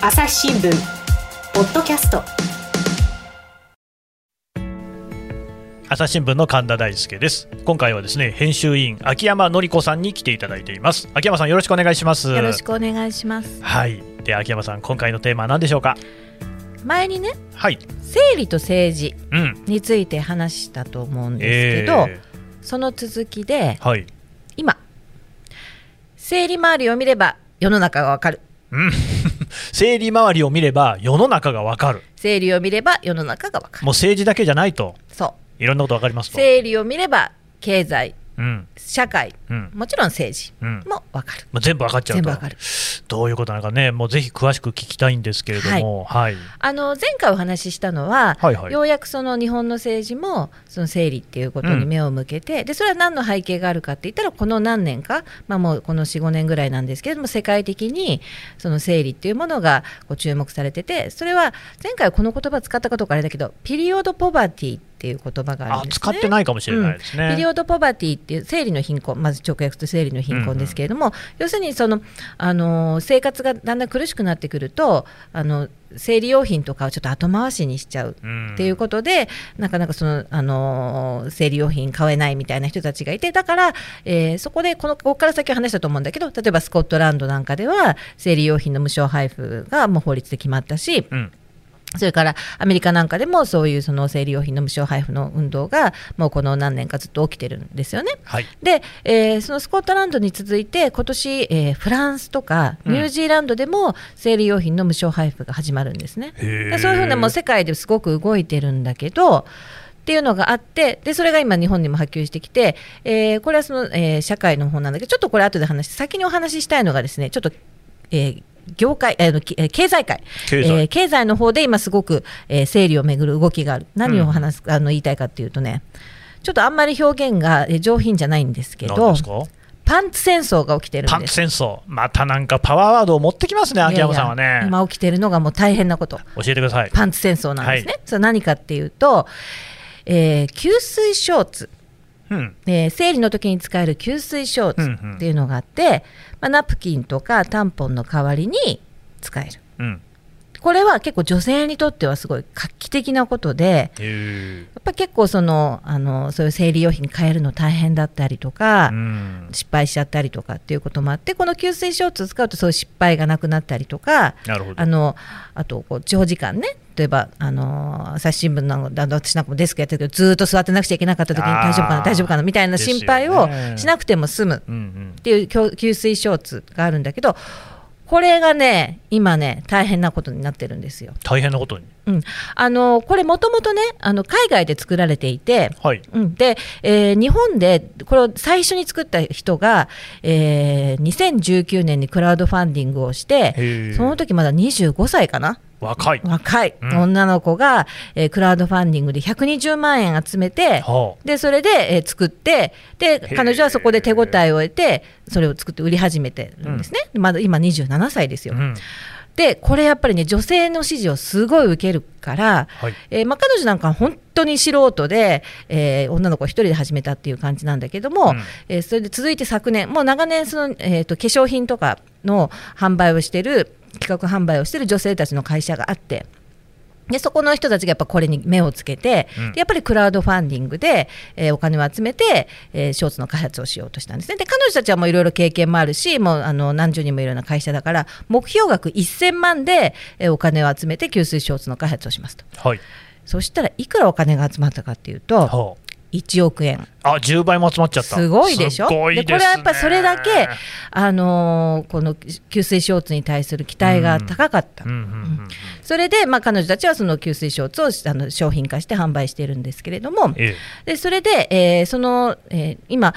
朝日新聞ポッドキャスト。朝日新聞の神田大輔です。今回はですね編集員秋山紀子さんに来ていただいています。秋山さんよろしくお願いします。よろしくお願いします。はい。で秋山さん今回のテーマは何でしょうか？前にねはい。生理と政治うん。について話したと思うんですけど、えその続きでーはい。今生理周りを見れば世の中がわかる。うん生理周りを見れば世の中がわかる。生理を見れば世の中がわかる。もう政治だけじゃないと。そう。いろんなことわかりますと。生理を見れば経済うん。社会うんもちろん政治うん。もわかる。もう全部わかっちゃうと。全部わかる。どういうことなのかね。もうぜひ詳しく聞きたいんですけれども。はい、あの前回お話ししたのは、はいはい。ようやくその日本の政治もその生理っていうことに目を向けて、でそれは何の背景があるかって言ったらこの何年か、まあ、もうこの45年ぐらいなんですけれども世界的にその生理っていうものがこう注目されててそれは前回はこの言葉使ったかどうかあれだけどピリオドポバティっていう言葉があるんですね。あ使ってないかもしれないですね、ピリオドポバティっていう生理の貧困。まず直訳と生理の貧困ですけれども、要するにそのあの生活がだんだん苦しくなってくるとあの生理用品とかをちょっと後回しにしちゃううん。っていうことで、なかなかその、あのー生理用品買えないみたいな人たちがいてだから、えーそこでこのここから先は話したと思うんだけど例えばスコットランドなんかでは生理用品の無償配布がもう法律で決まったし、うんそれからアメリカなんかでもそういうその生理用品の無償配布の運動がもうこの何年かずっと起きてるんですよね。はいで、えーそのスコットランドに続いて今年、えーフランスとかうんニュージーランドでも生理用品の無償配布が始まるんですね。へーでそういうふうなもう世界ですごく動いてるんだけどっていうのがあってでそれが今日本にも波及してきて、えーこれはその、えー社会の方なんだけどちょっとこれ後で話して先にお話ししたいのがですねちょっと、えー業界、えー経済界。経済。えー経済の方で今すごく、えー生理をめぐる動きがある。何を話す、あの言いたいかっていうとねちょっとあんまり表現がえー上品じゃないんですけどパンツ戦争が起きてるんです。パンツ戦争。またなんかパワーワードを持ってきますね秋山さんはね。今起きてるのがもう大変なこと。教えてください。パンツ戦争なんですね、はそれは何かっていうと、えー吸水ショーツ、うんえー生理の時に使える吸水ショーツっていうのがあって、まあ、ナプキンとかタンポンの代わりに使える。うんこれは結構女性にとってはすごい画期的なことでやっぱ結構そのあのそういう生理用品買えるの大変だったりとか、うん。失敗しちゃったりとかっていうこともあってこの吸水ショーツを使うとそういう失敗がなくなったりとかなるほど。あのあとこう長時間ね例えばあの朝日新聞なんか私なんかもデスクやってるけどずーっと座ってなくちゃいけなかった時に大丈夫かな大丈夫かなみたいな心配をしなくても済むっうんうんていう吸吸水ショーツがあるんだけどこれがね今ね大変なことになってるんですよ。大変なことに？うん、あのこれもともとねあの海外で作られていてはい。うん、で、えー日本でこれを最初に作った人が、えー2019年にクラウドファンディングをしてその時まだ25歳かな若い。若い。うん。女の子が、えークラウドファンディングで120万円集めてはでそれで、えー作ってでー。彼女はそこで手応えを得てそれを作って売り始めてるんですね、まだ今27歳ですよ。あうん。でこれやっぱりね女性の支持をすごい受けるから、はい。えーまあ、彼女なんかは本当に素人で、えー女の子一人で始めたっていう感じなんだけども、うん。えーそれで続いて昨年もう長年その、えー、と化粧品とかの販売をしてる企画販売をしてる女性たちの会社があって。でそこの人たちがやっぱこれに目をつけて、うんでやっぱりクラウドファンディングで、えーお金を集めて、えーショーツの開発をしようとしたんですね。で彼女たちはもういろいろ経験もあるしもうあの何十人もいるような会社だから目標額1000万で、えーお金を集めて吸水ショーツの開発をしますと。はいそしたらいくらお金が集まったかっていうとは1億円。ああ10倍も集まっちゃった。すごいでしょ？すごいですね。これはやっぱりそれだけ、あのーこの吸水ショーツに対する期待が高かった。それで、まあ、彼女たちはその吸水ショーツをあの商品化して販売しているんですけれども、え。でそれで、えーその、えー今、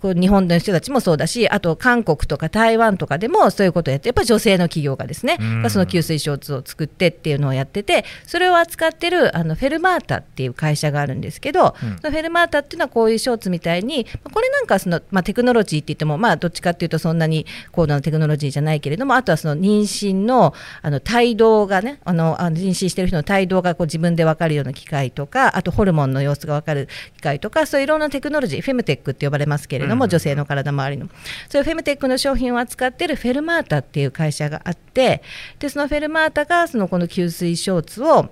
こう日本の人たちもそうだし、あと韓国とか台湾とかでもそういうことをやって、やっぱり女性の企業がですね、うん。がその吸水ショーツを作ってっていうのをやってて、それを扱ってるあのフェルマータっていう会社があるんですけど、うん。そのフェルマータっていうのはこういうショーツみたいに、まあこれなんかはその、まあ、テクノロジーって言っても、まあ、どっちかっていうとそんなに高度なテクノロジーじゃないけれども、あとはその妊娠のあの胎動がね、あのあの妊娠してる人の胎動がこう自分で分かるような機械とか、あとホルモンの様子が分かる機械とか、そういういろんなテクノロジー、フェムテックって呼ばれますけれども、うん。女性の体周りの。そういうフェムテックの商品を扱ってるフェルマータっていう会社があってでそのフェルマータがそのこの吸水ショーツを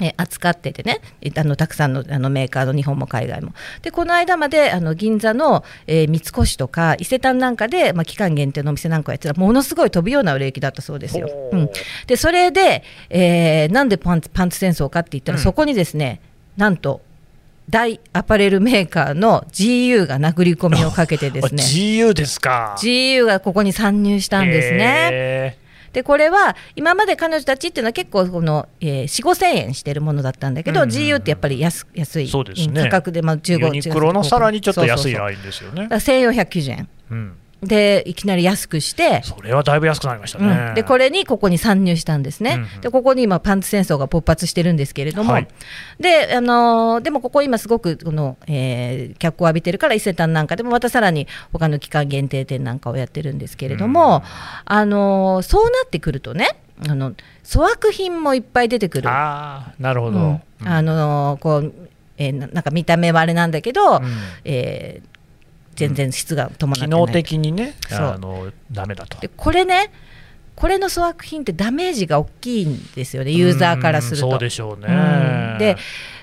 えー扱っててね。あのたくさんのあのメーカーの日本も海外も。でこの間まであの銀座の、えー三越とか伊勢丹なんかで、まあ、期間限定のお店なんかをやってた。らものすごい飛ぶような売れ行きだったそうですよ。う。ん、でそれで、えーなんでパンツパンツ戦争かって言ったら、うん。そこにですねなんと大アパレルメーカーの GU が殴り込みをかけてですね。あ GU ですか。GU がここに参入したんですね。へでこれは今まで彼女たちっていうのは結構この、えー、4 5千円してるものだったんだけど、うんうんうん。GU ってやっぱり安安いね。ん価格で、まあ、15ーユニクロのさらにちょっと安いラインですよね。だから1490円。うんでいきなり安くして、それはだいぶ安くなりましたね、うん。でこれにここに参入したんですね、うんうん。でここに今パンツ戦争が勃発してるんですけれども、はい。であのーでもここ今すごくこの、えー脚光を浴びてるから伊勢丹なんかでもまたさらに他の期間限定店なんかをやってるんですけれども、あのーそうなってくるとねあの粗悪品もいっぱい出てくる。ああなるほど、うん。あのーこうえーななんか見た目はあれなんだけど、うん。えー全然質が伴って機ない。能的にねあのダメだと。でこれねこれの粗悪品ってダメージが大きいんですよねユーザーからすると。うんそうでしょうね、うん。で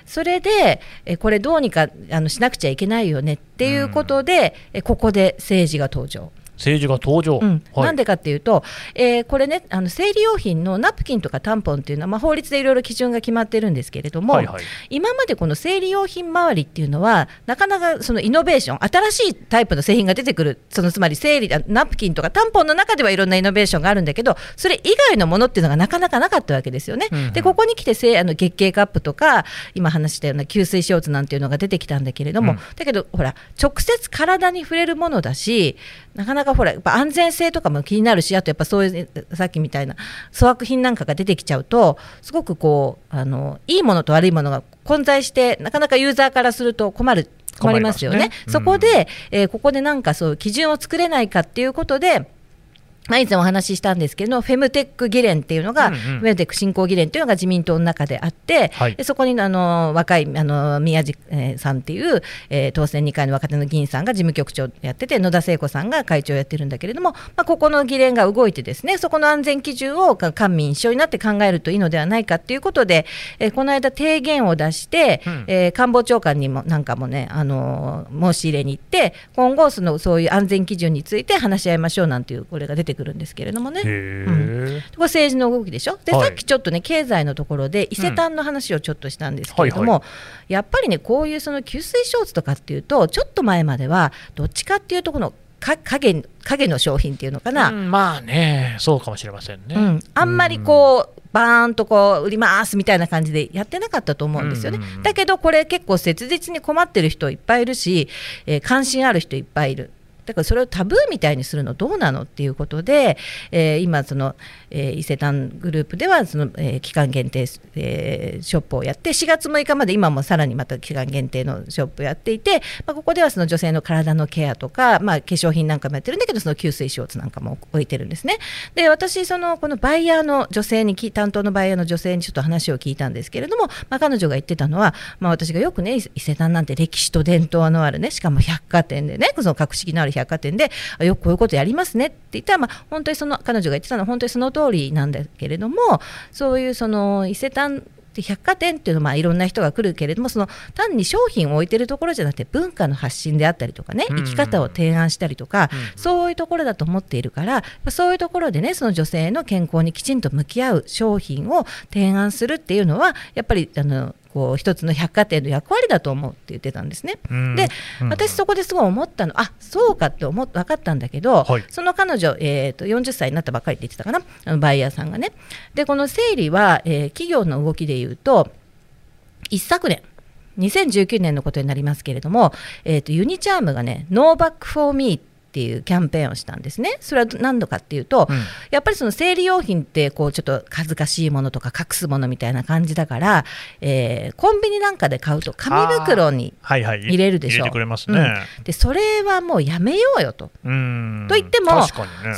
それでえこれどうにかあのしなくちゃいけないよねっていうことで、えここで政治が登場。政治が登場、うん。はい。なんでかっていうと、えーこれねあの生理用品のナプキンとかタンポンっていうのは、まあ、法律でいろいろ基準が決まってるんですけれども、はいはい。今までこの生理用品周りっていうのはなかなかそのイノベーション新しいタイプの製品が出てくるそのつまり生理あナプキンとかタンポンの中ではいろんなイノベーションがあるんだけどそれ以外のものっていうのがなかなかなかったわけですよね。うんうん。でここに来てせあの月経カップとか今話したような吸水ショーツなんていうのが出てきたんだけれども、うん。だけどほら直接体に触れるものだしなかなかほらやっぱ安全性とかも気になるしあとやっぱそういうさっきみたいな粗悪品なんかが出てきちゃうとすごくこうあのいいものと悪いものが混在してなかなかユーザーからすると困る困りますよね。困りますね。そこで、えーここでなんかそう基準を作れないかっていうことでまあ、以前お話ししたんですけどフェムテック議連っていうのが、うんうん。フェムテック振興議連っていうのが自民党の中であって、はい。でそこにあの若いあの宮地、えーさんっていう、えー当選2回の若手の議員さんが事務局長やってて野田聖子さんが会長やってるんだけれども、まあ、ここの議連が動いてですねそこの安全基準をか官民一緒になって考えるといいのではないかということで、えーこの間提言を出して、うん。えー官房長官にもなんかもね、あのー申し入れに行って今後そのそういう安全基準について話し合いましょうなんていうこれが出てくるんですけれどもね。へえ、これ政治の動きでしょ？で、はい。さっきちょっとね経済のところで伊勢丹の話をちょっとしたんですけれども、うんはい。やっぱりねこういうその給水ショーツとかっていうとちょっと前まではどっちかっていうとこのか影影の商品っていうのかな、うんまあねそうかもしれませんね、うん、あんまりこう、バーンとこう売りますみたいな感じでやってなかったと思うんですよね。うんうんうん。だけどこれ結構切実に困ってる人いっぱいいるし、えー関心ある人いっぱいいる。だからそれをタブーみたいにするのどうなのっていうことで、えー今その、えー伊勢丹グループではその、えー期間限定、えーショップをやって4月6日まで今もさらにまた期間限定のショップをやっていて、まあ、ここではその女性の体のケアとか、まあ、化粧品なんかもやってるんだけどその吸水ショーツなんかも置いてるんですね。で私そのこのバイヤーの女性に担当のバイヤーの女性にちょっと話を聞いたんですけれども、まあ、彼女が言ってたのは、まあ、私がよくね伊勢丹なんて歴史と伝統のあるねしかも百貨店でねその格式のある百貨店であよくこういうことやりますねって言ったら、まあ、本当にその彼女が言ってたのは本当にその通りなんだけれどもそういうその伊勢丹で百貨店っていうのはまあいろんな人が来るけれどもその単に商品を置いてるところじゃなくて文化の発信であったりとかねうん。生き方を提案したりとか、うん。そういうところだと思っているからそういうところでねその女性の健康にきちんと向き合う商品を提案するっていうのはやっぱりあのこう一つの百貨店の役割だと思うって言ってたんですね。うん。で、うん。私そこですごい思ったのあそうかって思っ分かったんだけど、はい。その彼女、えー、と40歳になったばっかりって言ってたかなあのバイヤーさんがね。でこの生理は、えー企業の動きでいうと一昨年2019年のことになりますけれども、えー、とユニチャームがね「 No Bag for Me」っていうキャンペーンをしたんですね。それは何かっていうと、うん。やっぱりその生理用品ってこうちょっと恥ずかしいものとか隠すものみたいな感じだから、えーコンビニなんかで買うと紙袋に入れるでしょ。入れてくれますね、でそれはもうやめようよと。うん。と言ってもね。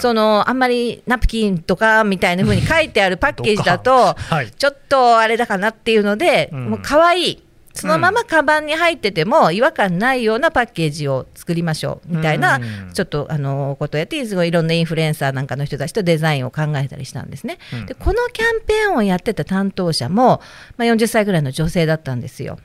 そのあんまりナプキンとかみたいな風に書いてあるパッケージだと はい。ちょっとあれだかなっていうので、うん。もう可愛いそのままカバンに入ってても違和感ないようなパッケージを作りましょうみたいな、うんちょっとあのことをやってすごいいろんなインフルエンサーなんかの人たちとデザインを考えたりしたんですね。うんでこのキャンペーンをやってた担当者も、まあ、40歳ぐらいの女性だったんですよ。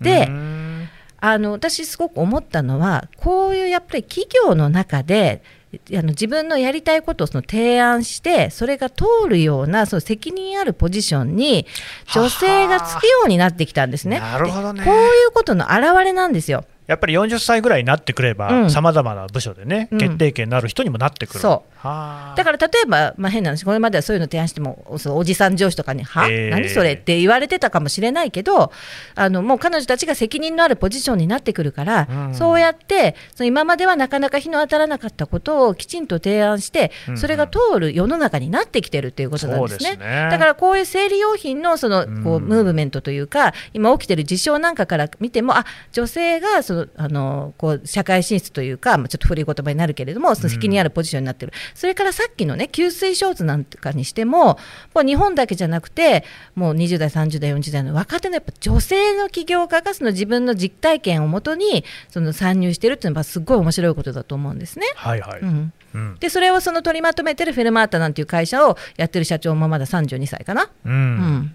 で、うんあの私すごく思ったのはこういうやっぱり企業の中であの自分のやりたいことをその提案してそれが通るようなその責任あるポジションに女性がつくようになってきたんですね。なるほどねでこういうことの表れなんですよ。やっぱり40歳ぐらいになってくれうばん。さまざまな部署でね、うん。決定権のある人にもなってくる。そう。はあ。だから例えば、まあ、変な話これまではそういうの提案してもそうおじさん上司とかに「は、えー。何それ?」って言われてたかもしれないけどあのもう彼女たちが責任のあるポジションになってくるから、うん。そうやってその今まではなかなか日の当たらなかったことをきちんと提案して、それが通る世の中になってきてるっていうことなんですね。そうですね。だからこういう生理用品のそのこううん。ムーブメントというか、今起きてる事象なんかから見てもあ女性がそのあのこう社会進出というか、まあ、ちょっと古い言葉になるけれどもその責任あるポジションになってる、それからさっきのね吸水ショーツなんかにしてもこう日本だけじゃなくてもう20代30代40代の若手のやっぱ女性の起業家がその自分の実体験をもとにその参入してるっていうのはすごい面白いことだと思うんですね。はいはい、うん。うん。でそれをその取りまとめてるフェルマータなんていう会社をやってる社長もまだ32歳かな。うん。うん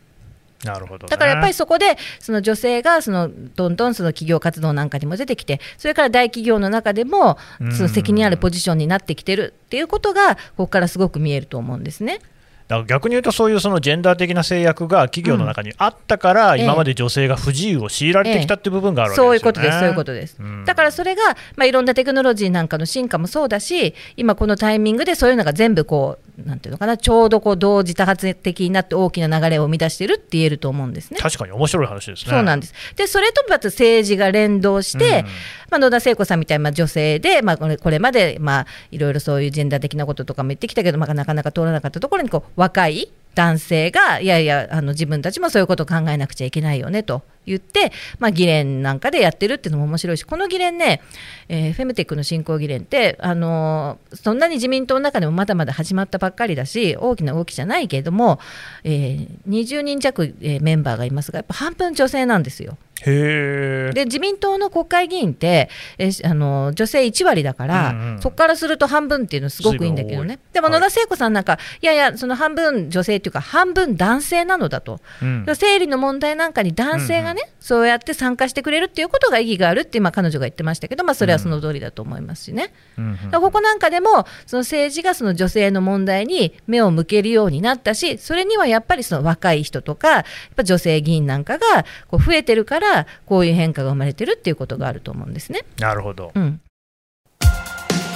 なるほど、ね、だからやっぱりそこでその女性がそのどんどんその企業活動なんかにも出てきてそれから大企業の中でもうんその責任あるポジションになってきてるっていうことがここからすごく見えると思うんですね。だから逆に言うと、そういうそのジェンダー的な制約が企業の中にあったから、ええ今まで女性が不自由を強いられてきたっていう部分があるわけそうですよね。いうことです、そういうことです。うんだからそれが、まあ、いろんなテクノロジーなんかの進化もそうだし、今このタイミングでそういうのが全部こう、なんていうのかな、ちょうどこう同時多発的になって大きな流れを生み出してるって言えると思うんですね。確かに面白い話ですね。そうなんです。で、それとまた政治が連動して、うんまあ、野田聖子さんみたいなまあ女性で、まあ、これこれまで、まあ、いろいろそういうジェンダー的なこととかも言ってきたけど、まあ、なかなか通らなかったところにこう若い男性がいやいやあの自分たちもそういうことを考えなくちゃいけないよねと言って、まあ、議連なんかでやってるっていうのも面白いしこの議連ね、えーフェムテックの振興議連って、あのーそんなに自民党の中でもまだまだ始まったばっかりだし大きな動きじゃないけれども、えー20人弱、えーメンバーがいますがやっぱ半分女性なんですよ。へえ。で自民党の国会議員ってえーあの女性1割だから、うんうんそこからすると半分っていうのはすごくいいんだけどね。でもはい。野田聖子さんなんか、い、やいやその半分女性っていうか半分男性なのだと、うん。生理の問題なんかに男性がね、そうやって参加してくれるっていうことが意義があるって今彼女が言ってましたけど、まあ、それはその通りだと思いますしね。うんここなんかでもその政治がその女性の問題に目を向けるようになったしそれにはやっぱりその若い人とかやっぱ女性議員なんかがこう増えてるからこういう変化が生まれてるっていうことがあると思うんですね。なるほど。うん、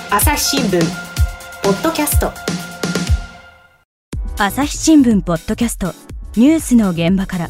朝日新聞ポッドキャスト朝日新聞ポッドキャストニュースの現場から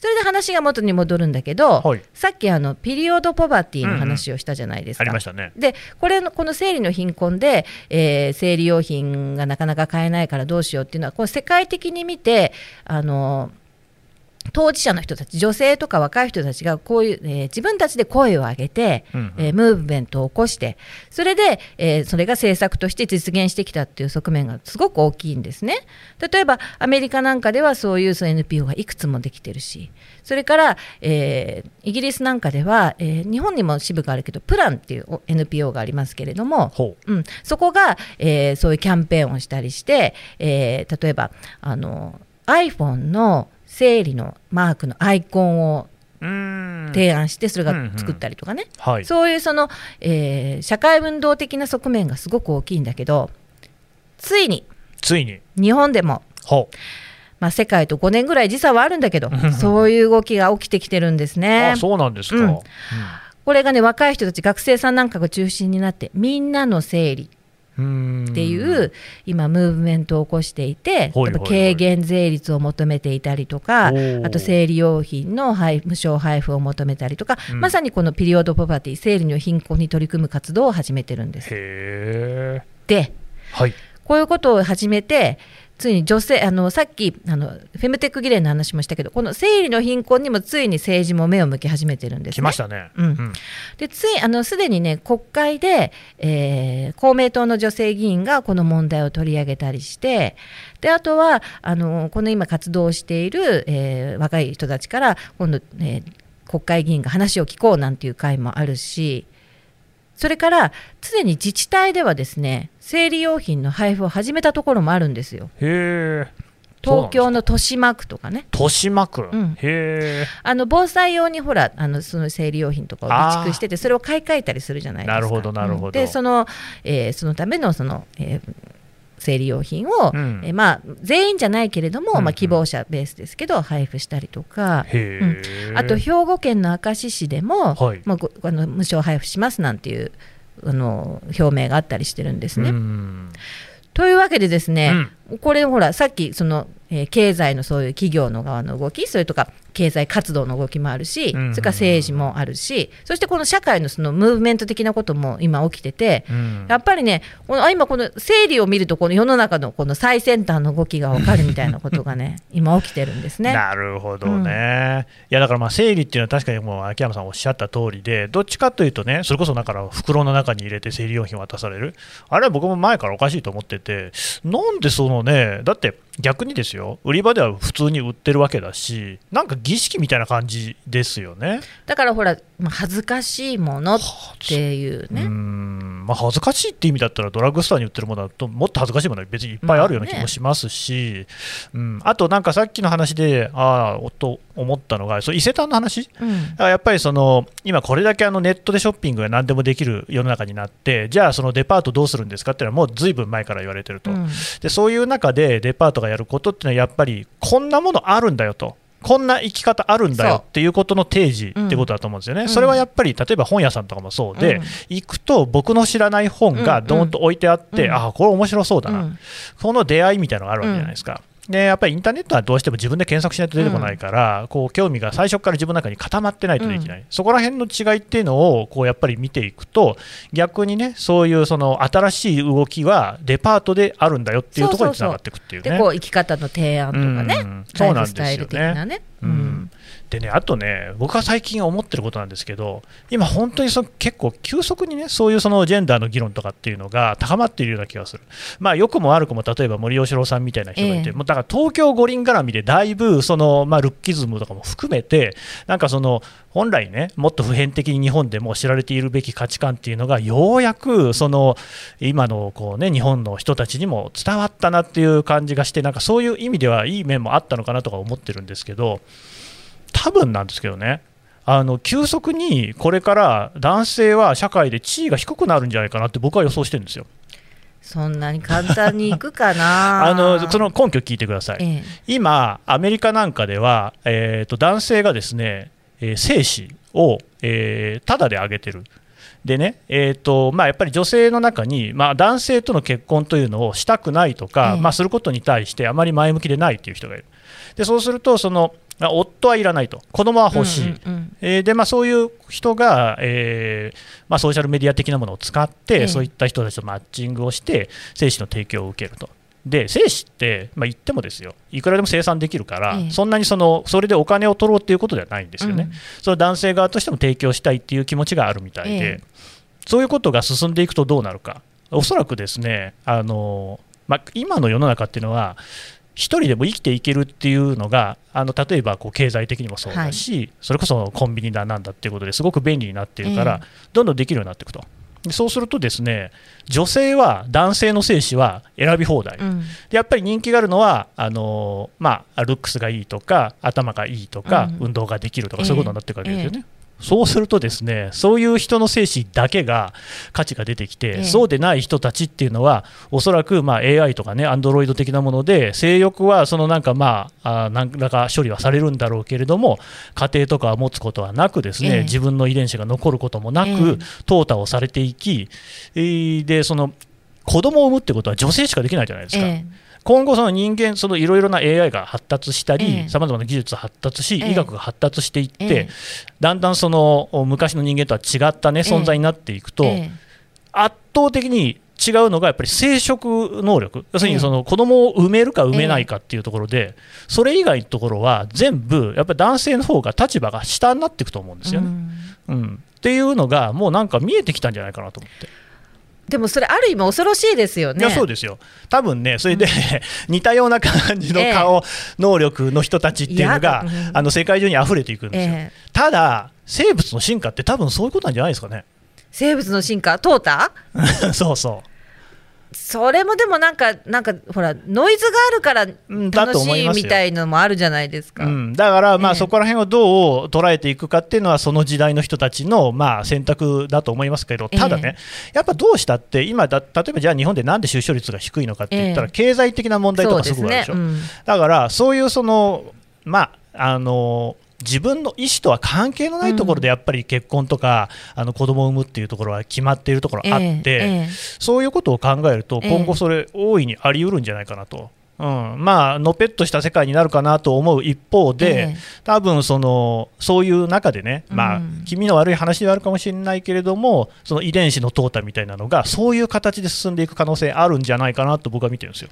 それで話が元に戻るんだけど、はいさっきあのピリオドポバティの話をしたじゃないですか。ありましたね。でこれのこの生理の貧困で、えー生理用品がなかなか買えないからどうしようっていうのはこう世界的に見てあの当事者の人たち女性とか若い人たちがこういう、えー自分たちで声を上げて、うんうん。えームーブメントを起こしてそれで、えーそれが政策として実現してきたっていう側面がすごく大きいんですね。例えばアメリカなんかではそういうその NPO がいくつもできてるしそれから、えーイギリスなんかでは、えー日本にも支部があるけどプランっていうお NPO がありますけれども、ほうん、そこが、えーそういうキャンペーンをしたりして、えー例えばあの iPhone の生理のマークのアイコンを。提案してそれうんうんが作ったりとかね、はい。そういうその、えー社会運動的な側面がすごく大きいんだけどついについに。日本でも、ほまあ、世界と5年ぐらい時差はあるんだけどうんそういう動きが起きてきてるんですう。ねあ、。そうなんですか。うんうんこれがね若い人たち学生さんなんかが中心になってみんなの生理っていう今ムーブメントを起こしていて軽減税率を求めていたりとかあと生理用品の配無償配布を求めたりとか、うんまさにこのピリオドポバティ生理の貧困に取り組む活動を始めてるんです。ではい。こういうことを始めてついに女性あのさっきあのフェムテック議連の話もしたけどこの生理の貧困にもついに政治も目を向き始めてるんです、ね、来ましたね。うん。でついあのすでにね国会で、えー公明党の女性議員がこの問題を取り上げたりしてであとはあのこの今活動している、えー若い人たちから今度、えー国会議員が話を聞こうなんていう会もあるしそれから常に自治体ではですね生理用品の配布を始めたところもあるんですよ。へえ。東京の豊島区とかね豊島区。んへえ。あの防災用にほらあのその生理用品とかを備蓄しててそれを買い替えたりするじゃないですか。なるほどなるほどうんでその,、えーそのためのその、えー生理用品を、うんえーまあ、全員じゃないけれども、うんうんまあ、希望者ベースですけど配布したりとか。あと兵庫県の明石市でも、はいまあ、ごあの無償配布しますなんていうあの表明があったりしてるんですね。うんというわけでですね、これほらさっきその、えー経済のそういう企業の側の動きそれとか経済活動の動きもあるし、うんうんうん。それから政治もあるしそしてこの社会のそのムーブメント的なことも今起きてて、うん。やっぱりねこのあ今この整理を見るとこの世の中のこの最先端の動きが分かるみたいなことがね 今起きてるんですね。なるほどね、いやだからまあ生理っていうのは確かにもう秋山さんおっしゃった通りでどっちかというとねそれこそだから袋の中に入れて生理用品渡される。あれは僕も前からおかしいと思っててなんでそのねだって逆にですよ売り場では普通に売ってるわけだしなんか儀式みたいな感じですよね。だからほら、まあ、恥ずかしいものっていうね。うーん。まあ、恥ずかしいって意味だったらドラッグストアに売ってるものだともっと恥ずかしいものは別にいっぱいあるような気もしますし、うん、あとなんかさっきの話でああと思ったのがそう伊勢丹の話。うん。やっぱりその今、これだけあのネットでショッピングが何でもできる世の中になって、じゃあ、そのデパートどうするんですかっていうのは、もうずいぶん前から言われてると、うん。で、そういう中でデパートがやることっていうのは、やっぱりこんなものあるんだよと。こんな生き方あるんだよっていうことの提示ってことだと思うんですよね、うん。それはやっぱり例えば本屋さんとかもそうで、うん。行くと僕の知らない本がどーんと置いてあって、うん。ああ、これ面白そうだな、うん。この出会いみたいなのがあるわけじゃないですか。でやっぱりインターネットはどうしても自分で検索しないと出てこないから、こう興味が最初から自分の中に固まってないとできない、そこら辺の違いっていうのをこうやっぱり見ていくと、逆にね、そういうその新しい動きはデパートであるんだよっていうところにつながっていくっていうね。でこう生き方の提案とかね、うん。そうなんですよね。ライフスタイル的なね。ううんんでね、あとね、僕が最近思ってることなんですけど、今、本当にその結構、急速にね、そういうそのジェンダーの議論とかっていうのが高まっているような気がする、まあ、良くも悪くも、例えば森喜朗さんみたいな人がいて、ええもうだから東京五輪絡みでだいぶその、まあ、ルッキズムとかも含めて、なんかその、本来ね、もっと普遍的に日本でも知られているべき価値観っていうのが、ようやくその今のこう、ね、日本の人たちにも伝わったなっていう感じがして、なんかそういう意味ではいい面もあったのかなとか思ってるんですけど。多分なんですけどね、あの急速にこれから男性は社会で地位が低くなるんじゃないかなって僕は予想してるんですよ。そんなに簡単にいくかな あのその根拠聞いてください。ええ今、アメリカなんかでは、えー、と男性がですね、えー精子を、えー、タダであげてる。でね、えーとまあ、やっぱり女性の中に、まあ、男性との結婚というのをしたくないとか、ええまあ、することに対してあまり前向きでないという人がいる。でそうするとその、まあ夫はいらないと、子供は欲しい、うんうんうん。えーでまあ、そういう人が、えーまあ、ソーシャルメディア的なものを使って、ええ。そういった人たちとマッチングをして、精子の提供を受けると。で精子って、まあ、言ってもですよ、いくらでも生産できるから、ええ。そんなにそのそれでお金を取ろうっていうことではないんですよね、うん。その男性側としても提供したいっていう気持ちがあるみたいで、ええ。そういうことが進んでいくとどうなるか、おそらくですね、あのまあ、今の世の中っていうのは、一人でも生きていけるっていうのが、あの例えばこう経済的にもそうだし、それこそコンビニだなんだっていうことですごく便利になっているから、ええ。どんどんできるようになっていくと。でそうするとですね女性は男性の精子は選び放題、うん。でやっぱり人気があるのはあのーまあ、ルックスがいいとか頭がいいとか、うん。運動ができるとかええそういうことになっていくわけですよね。そうするとですねそういう人の精子だけが価値が出てきて、ええ。そうでない人たちっていうのはおそらくまあ AI とかねアンドロイド的なもので性欲はそのなんかまああ何らか処理はされるんだろうけれども家庭とかは持つことはなくですね、ええ。自分の遺伝子が残ることもなく、ええ。淘汰をされていき、えーでその子供を産むってことは女性しかできないじゃないですか。え今後、その人間、そのいろいろな AI が発達したえり、えさまざまな技術が発達し、ええ。医学が発達していって、ええ。だんだんその昔の人間とは違った、ね、ええ。存在になっていくと、ええ。圧倒的に違うのがやっぱり生殖能力、要するにその子供を産めるか産めないかっていうところで、それ以外のところは全部、やっぱり男性の方が立場が下になっていくと思うんですよね。うん。っていうのが、もうなんか見えてきたんじゃないかなと思って。でもそれある意味恐ろしいですよね。いやそうですよ。多分ねそれで、似たような感じの顔、能力の人たちっていうのが、うん。あの世界中に溢れていくんですよ、ええ。ただ生物の進化って多分そういうことなんじゃないですかね。生物の進化、淘汰？そうそそれもでもなんか、なんかほら、ノイズがあるから楽しいみたいのもあるじゃないですう、か。うん、だからまあええそこら辺をどう捉えていくかっていうのはその時代の人たちのまあ選択だと思いますけどただね、やっぱどうしたって今だ例えばじゃあ日本でなんで出生率が低いのかって言ったらええ。経済的な問題とかすごくあるでしょ、うん。だからそういうそのまああの自分の意思とは関係のないところでやっぱり結婚とか、あの子供を産むっていうところは決まっているところあって、ええええ。そういうことを考えるとええ。今後それ大いにあり得るんじゃないかなと。うん、まあのぺっとした世界になるかなと思う一方で、ええ。多分そのそういう中でね、まあうん。気味の悪い話ではあるかもしれないけれどもその遺伝子の淘汰みたいなのがそういう形で進んでいく可能性あるんじゃないかなと僕は見てるんですよ。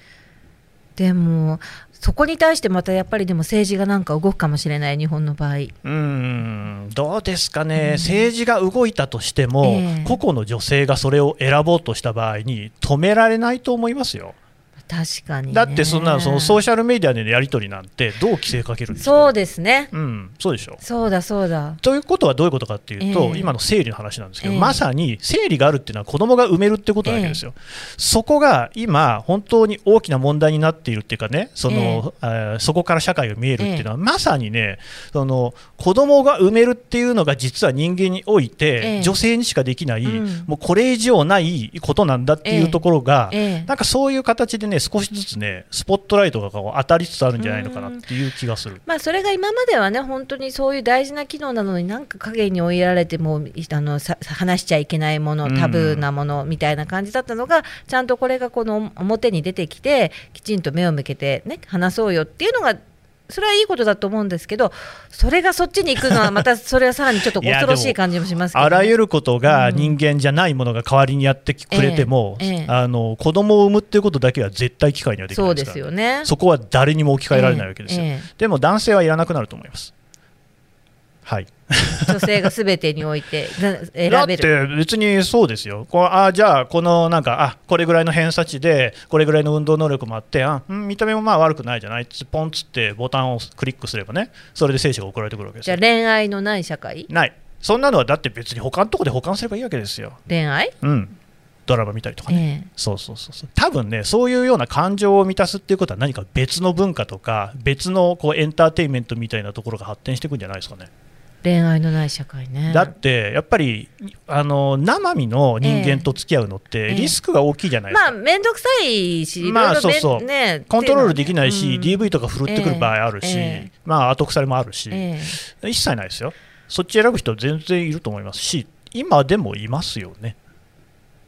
でも、そこに対してまたやっぱりでも政治がなんか動くかもしれない、日本の場合。うーんどうですかね、政治が動いたとしても、ええ個々の女性がそれを選ぼうとした場合に止められないと思いますよ。確かに、ね。だってそんなそのソーシャルメディアでのやり取りなんてどう規制かけるんですか？そうですね。うん、そうでしょ。そうだそうだ。ということはどういうことかっていうと、ええ。今の生理の話なんですけど、ええ。まさに生理があるっていうのは子供が産めるってことなわけですよ、そこが今、本当に大きな問題になっているっていうかね、そのえーそこから社会が見えるっていうのは、まさにね、その子供が産めるっていうのが実は人間において、ええ。女性にしかできない、うん。もうこれ以上ないことなんだっていうところが、ええ。なんかそういう形でね、少しずつね、スポットライトがこう当たりつつあるんじゃないのかなっていう気がする。まあ、それが今まではね、本当にそういう大事な機能なのになんか影に追いやられてもあのさ話しちゃいけないもの、うんタブーなものみたいな感じだったのが、ちゃんとこれがこの表に出てきて、きちんと目を向けて、ね、話そうよっていうのが、それはいいことだと思うんですけど、それがそっちに行くのは、また それはさらにちょっと恐ろしい感じもしますけど、ね、あらゆることがうん。人間じゃないものが代わりにやってくれても、ええええ。あの子供を産むっていうことだけは絶対機会にはできなそいうでから。ですすよね。そこは誰にも置き換えられないわけですよ、えええでも男性はいらなくなると思います。はい、え女性がすべてにおいて選べってる。別にそうですよ、こうあじゃあ、このなんかあ、これぐらいの偏差値で、これぐらいの運動能力もあって、あうん見た目もまあ悪くないじゃないつポンっつってボタンをクリックすればね、それで精子が送られてくるわけですよ。じゃあ。恋愛のない社会？ない、そんなのはだって別に他のとこで保管すればいいわけですよ。恋愛、うん、ドラマ見たりとかね。ええ。そうそうそうそう。多分ねそういうような感情を満たすっていうことは何か別の文化とか別のこうエンターテインメントみたいなところが発展していくんじゃないですかね、恋愛のない社会ね。だってやっぱりあの生身の人間と付き合うのってええ。リスクが大きいじゃないですか、まあ面倒くさいし、まあそうそう。ね、コントロールできないし、うん DV とか振るってくる場合あるし、ええ。まあ後腐れもあるし、ええ。一切ないですよ。そっち選ぶ人全然いると思いますし今でもいますよね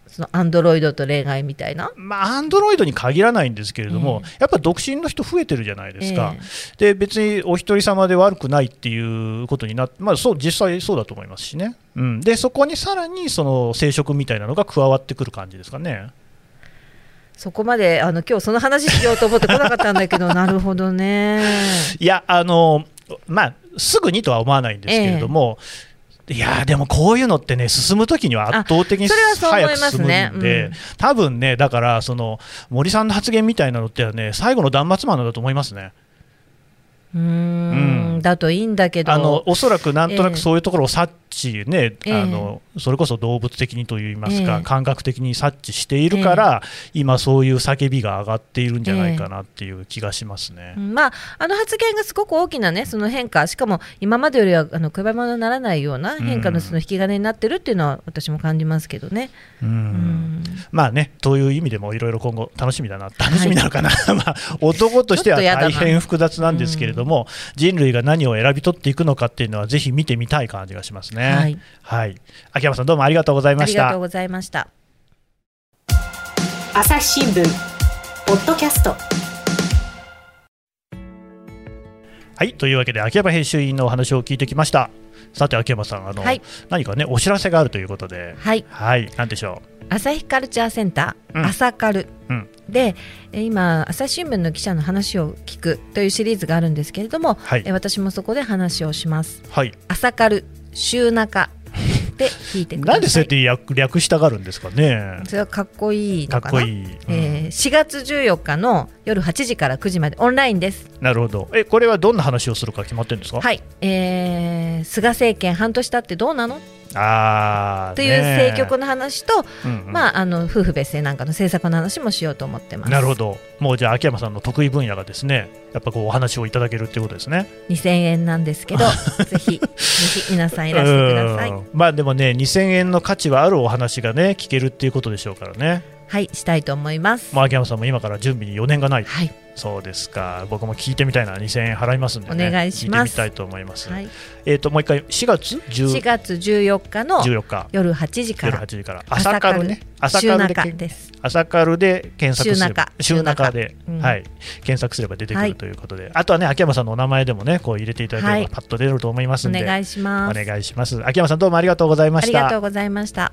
そのアンドロイドと恋愛みたいな？まあ、アンドロイドに限らないんですけれども、やっぱ独身の人増えてるじゃないですか、で別にお一人様で悪くないっていうことになって、まあ、そう実際そうだと思いますしね、うん、でそこにさらにその生殖みたいなのが加わってくる感じですかね。そこまであの今日その話しようと思ってこなかったんだけど、なるほどね。いやあの、まあ、すぐにとは思わないんですけれども、いやでもこういうのってね、進むときには圧倒的に早く進むんねで、うん多分ね、だからその森さんの発言みたいなのってね、最後の断末魔なんだと思いますね。うーん。うん。だといいんだけど。あのおそらくなんとなええ。くそういうところを察知、ねええ。あのそれこそ動物的にといいますか、ええ。感覚的に察知しているから、今、そういう叫びが上がっているんじゃないかなっていう気がしますね。うん。まあ、あの発言がすごく大きな、ね、その変化、しかも今までよりはあの比べ物にならないような変化のその引き金になってるっていうのは私も感じますけどね。うん。うん。まあね、という意味でもいろいろ今後楽しみだな、楽しみなのかな、まあ、男としては大変複雑なんですけれども、人類が何を選び取っていくのかっていうのは、ぜひ見てみたい感じがしますね。はい、はい、秋山さん、どうもありがとうございましたありがとう。ございました。朝日新聞ポッドキャストはい、というわけで、秋山編集員のお話を聞いてきました。さて、秋山さん、あの、はい何かね、お知らせがあるということで、はい、はい、なんでしょう？朝日カルチャーセンター、うん。朝カル。うん。でえー今朝日新聞の記者の話を聞くというシリーズがあるんですけれども、はい。えー私もそこで話をします。はい。朝カル週中。で聞いてください。なんでそうやって略略したがるんですかね。それはかっこいいかっこいい、うん。えー4月14日の夜8時から9時まで。オンラインです。なるほど。えこれはどんな話をするか決まってるんですか？はい、えー菅政権半年経ってどうなの？あーというね政局の話と、うんうん。まあ、あの夫婦別姓なんかの政策の話もしようと思ってます。なるほど。もうじゃあ秋山さんの得意分野がですねやっぱこうお話をいただけるっていうことですね。2000円なんですけど、ぜひぜひ皆さんいらしてください。うん。まあでもね2000円の価値はあるお話がね聞けるっていうことでしょうからねはい、したいと思います。まあ秋山さんも今から準備に余念がない。はい、そうですか。僕も聞いてみたいな。2000円払いますんで、ね、お願いします。聞いてみたいと思います、はい、えっ、ともう一回4月4 10月14日の14日。夜8時か夜ら8時から。朝カルね。朝週カルでです。朝カルで検索すれば。週中。週中で、うん。はい、検索すれば出てくはい。るということで、あとはね秋山さんのお名前でもねこう入れていただければはい。パッと出ると思いますんで、お願いします。お願いします。秋山さんどうもありがとうございまあした。りがとうございました。